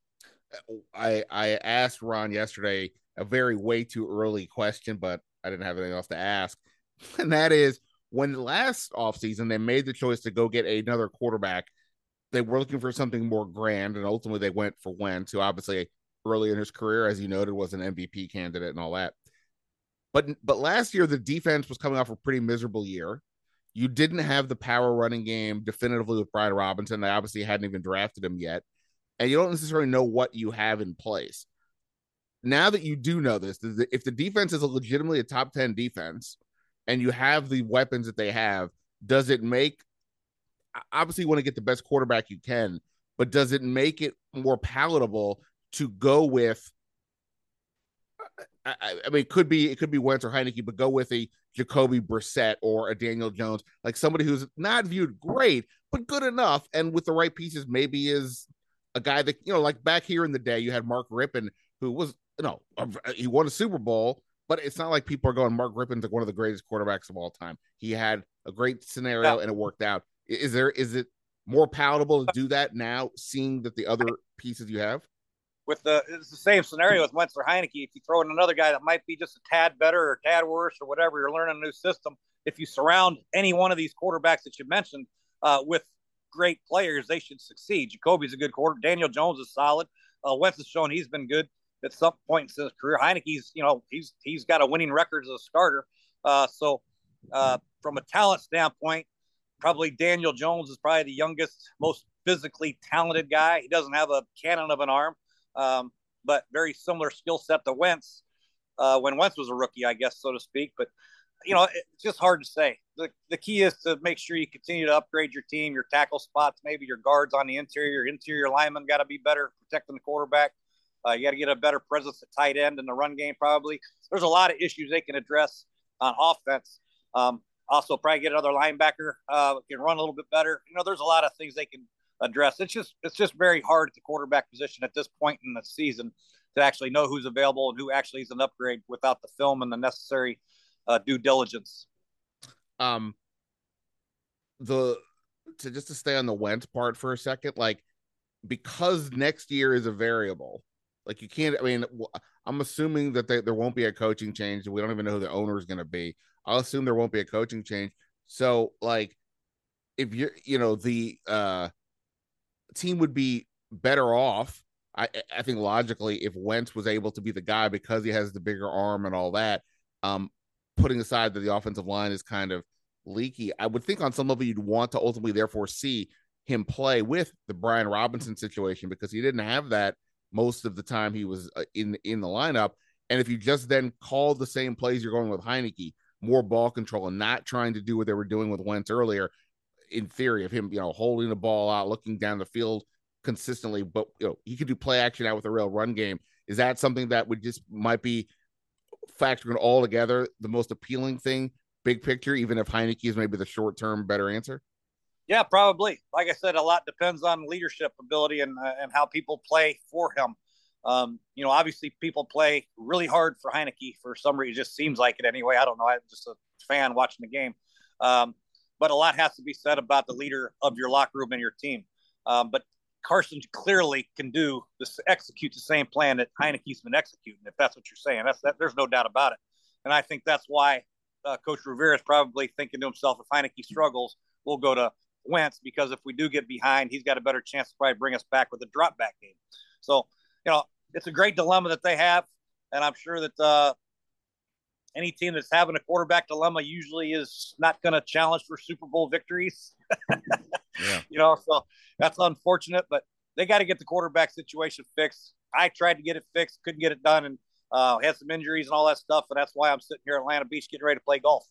I I asked Ron yesterday a very way too early question, but I didn't have anything else to ask, and that is when last offseason they made the choice to go get another quarterback they were looking for something more grand, and ultimately they went for Wentz, who obviously early in his career, as you noted, was an MVP candidate and all that. But but last year the defense was coming off a pretty miserable year. You didn't have the power running game definitively with Brian Robinson. They obviously hadn't even drafted him yet, and you don't necessarily know what you have in place. Now that you do know this, if the defense is a legitimately a top ten defense, and you have the weapons that they have, does it make obviously you want to get the best quarterback you can, but does it make it more palatable to go with? I, I mean, it could be it could be Wentz or Heinicke, but go with a Jacoby Brissett or a Daniel Jones, like somebody who's not viewed great, but good enough, and with the right pieces, maybe is a guy that you know, like back here in the day, you had Mark Rypien, who was you know he won a Super Bowl, but it's not like people are going Mark Rypien's like one of the greatest quarterbacks of all time. He had a great scenario yeah. and it worked out. Is there is it more palatable to do that now, seeing that the other pieces you have? With the it's the same scenario with Wentz or Heinicke. If you throw in another guy that might be just a tad better or tad worse or whatever, you're learning a new system. If you surround any one of these quarterbacks that you mentioned uh, with great players, they should succeed. Jacoby's a good quarter. Daniel Jones is solid. Uh, Wentz has shown he's been good at some point in his career. Heinicke's, you know, he's he's got a winning record as a starter. Uh, so uh, from a talent standpoint, probably Daniel Jones is probably the youngest, most physically talented guy. He doesn't have a cannon of an arm, um, but very similar skill set to Wentz uh, when Wentz was a rookie, I guess, so to speak. But you know, it's just hard to say. The, the key is to make sure you continue to upgrade your team, your tackle spots, maybe your guards on the interior, interior linemen got to be better protecting the quarterback. Uh, you got to get a better presence at tight end in the run game, probably. There's a lot of issues they can address on offense. Um, also, probably get another linebacker uh, can run a little bit better. You know, there's a lot of things they can address. It's just it's just very hard at the quarterback position at this point in the season to actually know who's available and who actually is an upgrade without the film and the necessary uh, due diligence. Um, the to just to stay on the Wentz part for a second, like because next year is a variable. Like you can't. I mean, I'm assuming that they, there won't be a coaching change. We don't even know who the owner is going to be. I'll assume there won't be a coaching change. So like if you're you know the uh team would be better off I I think logically if Wentz was able to be the guy because he has the bigger arm and all that um putting aside that the offensive line is kind of leaky I would think on some level you'd want to ultimately therefore see him play with the Brian Robinson situation because he didn't have that most of the time he was uh, in in the lineup and if you just then call the same plays you're going with Heinicke more ball control and not trying to do what they were doing with Wentz earlier. In theory, of him, you know, holding the ball out, looking down the field consistently, but you know, he could do play action out with a real run game. Is that something that would just might be factoring all together the most appealing thing, big picture, even if Heinicke is maybe the short term better answer? Yeah, probably. Like I said, a lot depends on leadership ability and uh, and how people play for him. Um, you know, obviously people play really hard for Heinicke for some reason. It just seems like it anyway. I don't know. I'm just a fan watching the game. Um, but a lot has to be said about the leader of your locker room and your team. Um, but Carson clearly can do this, execute the same plan that Heinicke's been executing. If that's what you're saying, that's that. There's no doubt about it. And I think that's why uh, Coach Rivera is probably thinking to himself, if Heinicke struggles, we'll go to Wentz because if we do get behind, he's got a better chance to probably bring us back with a drop back game. So, you know, it's a great dilemma that they have. And I'm sure that uh, any team that's having a quarterback dilemma usually is not going to challenge for Super Bowl victories. yeah. You know, so that's unfortunate, but they got to get the quarterback situation fixed. I tried to get it fixed, couldn't get it done, and uh, had some injuries and all that stuff, and that's why I'm sitting here at Atlantic Beach getting ready to play golf.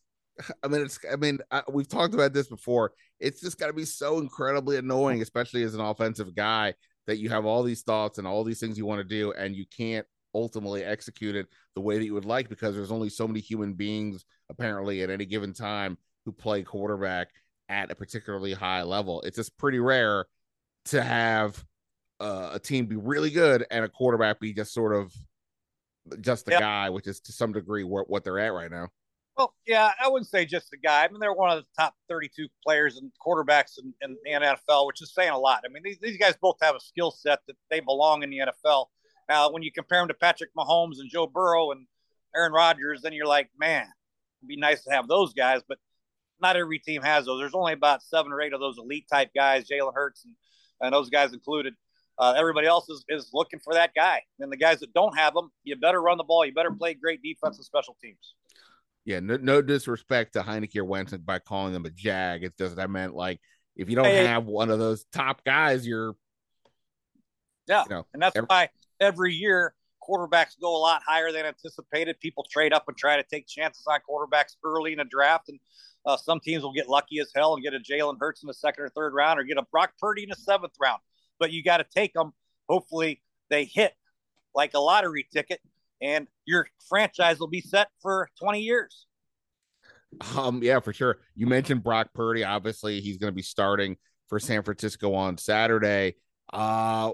I mean, it's. I mean, I, we've talked about this before. It's just got to be so incredibly annoying, especially as an offensive guy, that you have all these thoughts and all these things you want to do, and you can't ultimately execute it the way that you would like because there's only so many human beings apparently at any given time who play quarterback at a particularly high level. It's just pretty rare to have uh, a team be really good and a quarterback be just sort of just the yep. guy, which is to some degree what, what they're at right now. Well, yeah, I wouldn't say just the guy. I mean, they're one of the top 32 players and quarterbacks in, in, the NFL, which is saying a lot. I mean, these, these guys both have a skill set that they belong in the NFL. Now, when you compare them to Patrick Mahomes and Joe Burrow and Aaron Rodgers, then you're like, man, it'd be nice to have those guys, but not every team has those. There's only about seven or eight of those elite type guys, Jalen Hurts and, and those guys included. Uh, everybody else is, is looking for that guy. And the guys that don't have them, you better run the ball. You better play great defense and special teams. Yeah, no, no disrespect to Heinicke or Wentz by calling them a jag. It's just I meant like if you don't hey, have one of those top guys, you're yeah, you know, and that's every, why every year quarterbacks go a lot higher than anticipated. People trade up and try to take chances on quarterbacks early in a draft, and uh, some teams will get lucky as hell and get a Jalen Hurts in the second or third round, or get a Brock Purdy in the seventh round. But you got to take them. Hopefully, they hit like a lottery ticket and your franchise will be set for 20 years. Um, yeah, for sure. You mentioned Brock Purdy. Obviously, he's going to be starting for San Francisco on Saturday. Uh,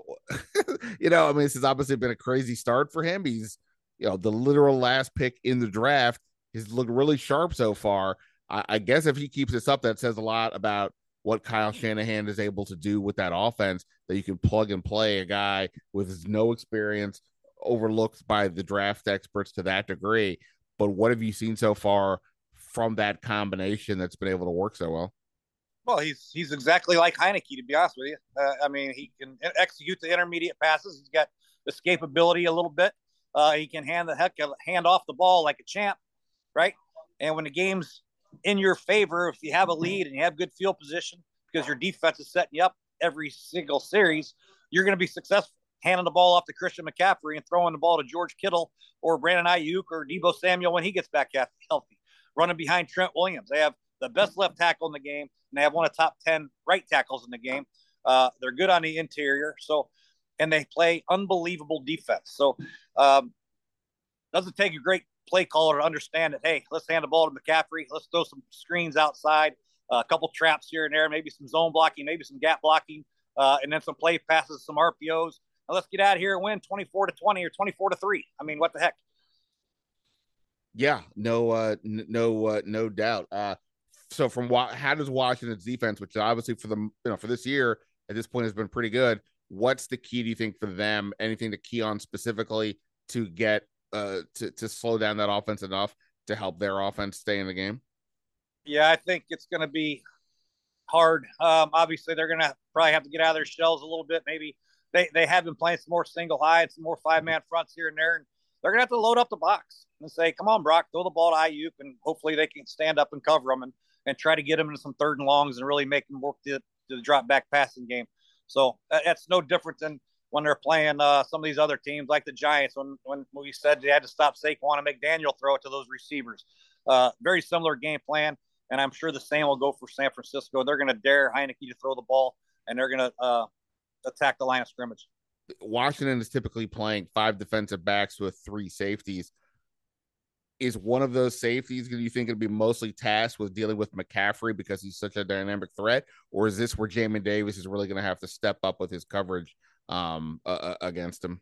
you know, I mean, this has obviously been a crazy start for him. He's, you know, the literal last pick in the draft. He's looked really sharp so far. I, I guess if he keeps this up, that says a lot about what Kyle Shanahan is able to do with that offense. That you can plug and play a guy with no experience, overlooked by the draft experts to that degree. But what have you seen so far from that combination that's been able to work so well? Well, he's he's exactly like Heinicke, to be honest with you. Uh, I mean, he can execute the intermediate passes. He's got escapability a little bit. Uh, he can hand the heck hand off the ball like a champ, right? And when the game's in your favor, if you have a lead and you have good field position because your defense is setting you up every single series, you're going to be successful handing the ball off to Christian McCaffrey and throwing the ball to George Kittle or Brandon Aiyuk or Deebo Samuel when he gets back healthy. Running behind Trent Williams. They have the best left tackle in the game, and they have one of the top 10 right tackles in the game. Uh, they're good on the interior. So, and they play unbelievable defense. So, um, doesn't take a great play caller to understand that, hey, let's hand the ball to McCaffrey. Let's throw some screens outside, uh, a couple traps here and there, maybe some zone blocking, maybe some gap blocking, uh, and then some play passes, some RPOs let's get out of here and win 24 to 20 or 24 to 3. I mean, what the heck? Yeah, no, uh, n- no, uh, no doubt. Uh, so from what, how does Washington's defense, which obviously for the you know for this year at this point has been pretty good, what's the key do you think for them? Anything to key on specifically to get uh to to slow down that offense enough to help their offense stay in the game? Yeah, I think it's going to be hard. Um, obviously, they're going to probably have to get out of their shells a little bit, maybe they they have been playing some more single high and some more five man fronts here and there, and they're gonna have to load up the box and say, "Come on, Brock, throw the ball to Aiyuk, and hopefully they can stand up and cover them and and try to get them into some third and longs and really make them work the, the drop back passing game." So that's no different than when they're playing uh, some of these other teams like the Giants when when we said they had to stop Saquon and McDaniel throw it to those receivers. Uh, very similar game plan, and I'm sure the same will go for San Francisco. They're going to dare Heinicke to throw the ball, and they're going to uh, attack the line of scrimmage. Washington is typically playing five defensive backs with three safeties. Is one of those safeties do you think it'll be mostly tasked with dealing with McCaffrey because he's such a dynamic threat, or is this where Jamin Davis is really going to have to step up with his coverage um, uh, against him?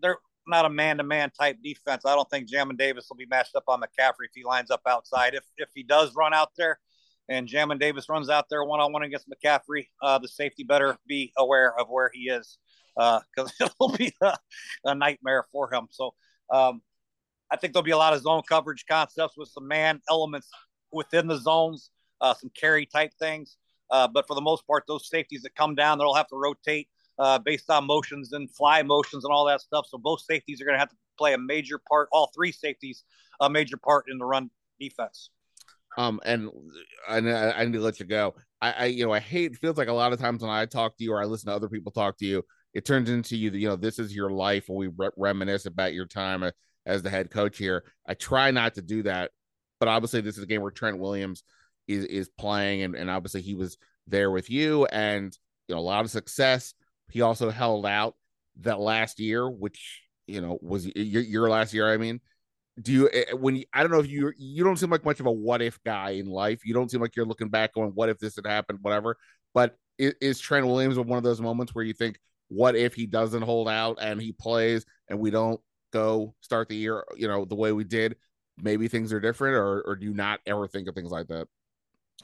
they're not a man-to-man type defense. I don't think Jamin Davis will be matched up on McCaffrey if he lines up outside. If if he does run out there, and Jamin Davis runs out there one on one against McCaffrey, uh, the safety better be aware of where he is because uh, it'll be a, a, nightmare for him. So, um, I think there'll be a lot of zone coverage concepts with some man elements within the zones, uh, some carry type things. Uh, but for the most part, those safeties that come down, they'll have to rotate uh, based on motions and fly motions and all that stuff. So both safeties are going to have to play a major part. All three safeties a major part in the run defense. Um, and and I, I need to let you go. I, I, you know, I hate. Feels like a lot of times when I talk to you or I listen to other people talk to you, it turns into you. You know, this is your life, we re- reminisce about your time as the head coach here. I try not to do that, but obviously this is a game where Trent Williams is is playing, and, and obviously he was there with you, and you know a lot of success. He also held out that last year, which you know was your, your last year. I mean, do you eh, when you, I don't know if you you don't seem like much of a what if guy in life. You don't seem like you're looking back on what if this had happened, whatever. But is, is Trent Williams one of those moments where you think, what if he doesn't hold out and he plays and we don't go start the year, you know, the way we did? Maybe things are different, or or do you not ever think of things like that?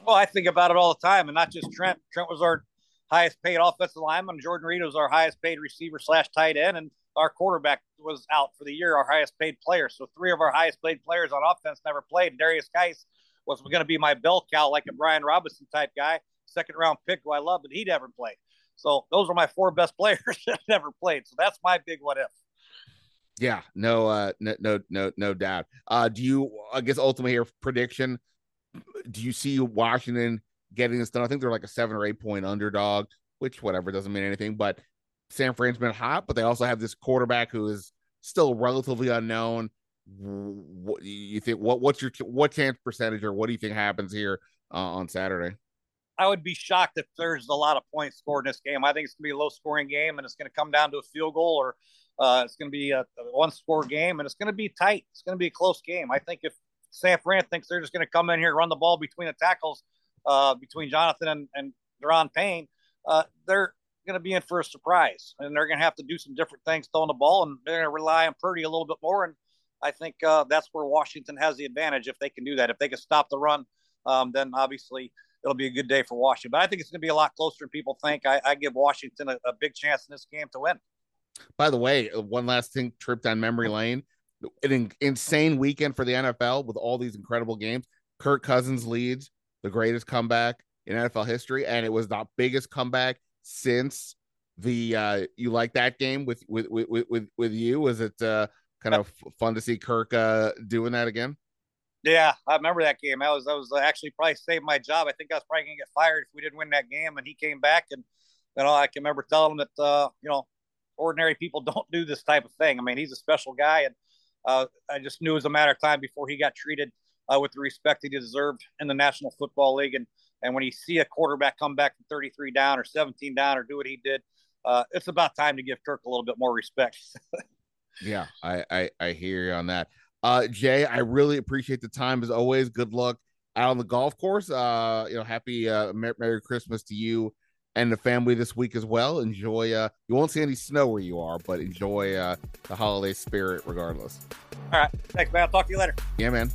Well, I think about it all the time, and not just Trent. Trent was our highest paid offensive lineman. Jordan Reed was our highest paid receiver slash tight end, and our quarterback was out for the year, our highest paid player. So three of our highest paid players on offense never played. Derrius Guice was going to be my bell cow, like a Brian Robinson type guy, second round pick who I love, but he never played. So those are my four best players that never played. So that's my big what if. Yeah, no, uh, no, no, no, no doubt. Uh, do you? I guess ultimately your prediction. Do you see Washington getting this done? I think they're like a seven or eight point underdog, which whatever doesn't mean anything. But San Fran's been hot, but they also have this quarterback who is still relatively unknown. What you think? What what's your what chance percentage, or what do you think happens here uh, on Saturday? I would be shocked if there's a lot of points scored in this game. I think it's going to be a low scoring game, and it's going to come down to a field goal, or uh, it's going to be a, a one score game, and it's going to be tight. It's going to be a close game. I think if San Fran thinks they're just going to come in here run the ball between the tackles, uh, between Jonathan and, and Daron Payne, uh, they're going to be in for a surprise, and they're going to have to do some different things throwing the ball, and they're going to rely on Purdy a little bit more. And I think uh, that's where Washington has the advantage if they can do that. If they can stop the run, um, then obviously it'll be a good day for Washington. But I think it's going to be a lot closer than people think. I, I give Washington a, a, big chance in this game to win. By the way, uh, one last thing, trip down memory lane. An insane weekend for the NFL with all these incredible games. Kirk Cousins leads the greatest comeback in NFL history, and it was the biggest comeback since the uh you like that game with with with with, with you? Was it uh kind of fun to see kirk uh doing that again? Yeah i remember that game. I was i was actually probably saved my job. I think i was probably gonna get fired if we didn't win that game and he came back and you know i can remember telling him that uh you know ordinary people don't do this type of thing i mean he's a special guy and uh i just knew it was a matter of time before he got treated uh, with the respect he deserved in the national football league and and when you see a quarterback come back from 33 down or 17 down or do what he did, uh, it's about time to give Kirk a little bit more respect. yeah, I, I, I hear you on that. Uh, Jay, I really appreciate the time as always. Good luck out on the golf course. Uh, you know, happy uh, Merry Christmas to you and the family this week as well. Enjoy. Uh, you won't see any snow where you are, but enjoy uh, the holiday spirit regardless. All right, thanks, man. I'll talk to you later. Yeah, man.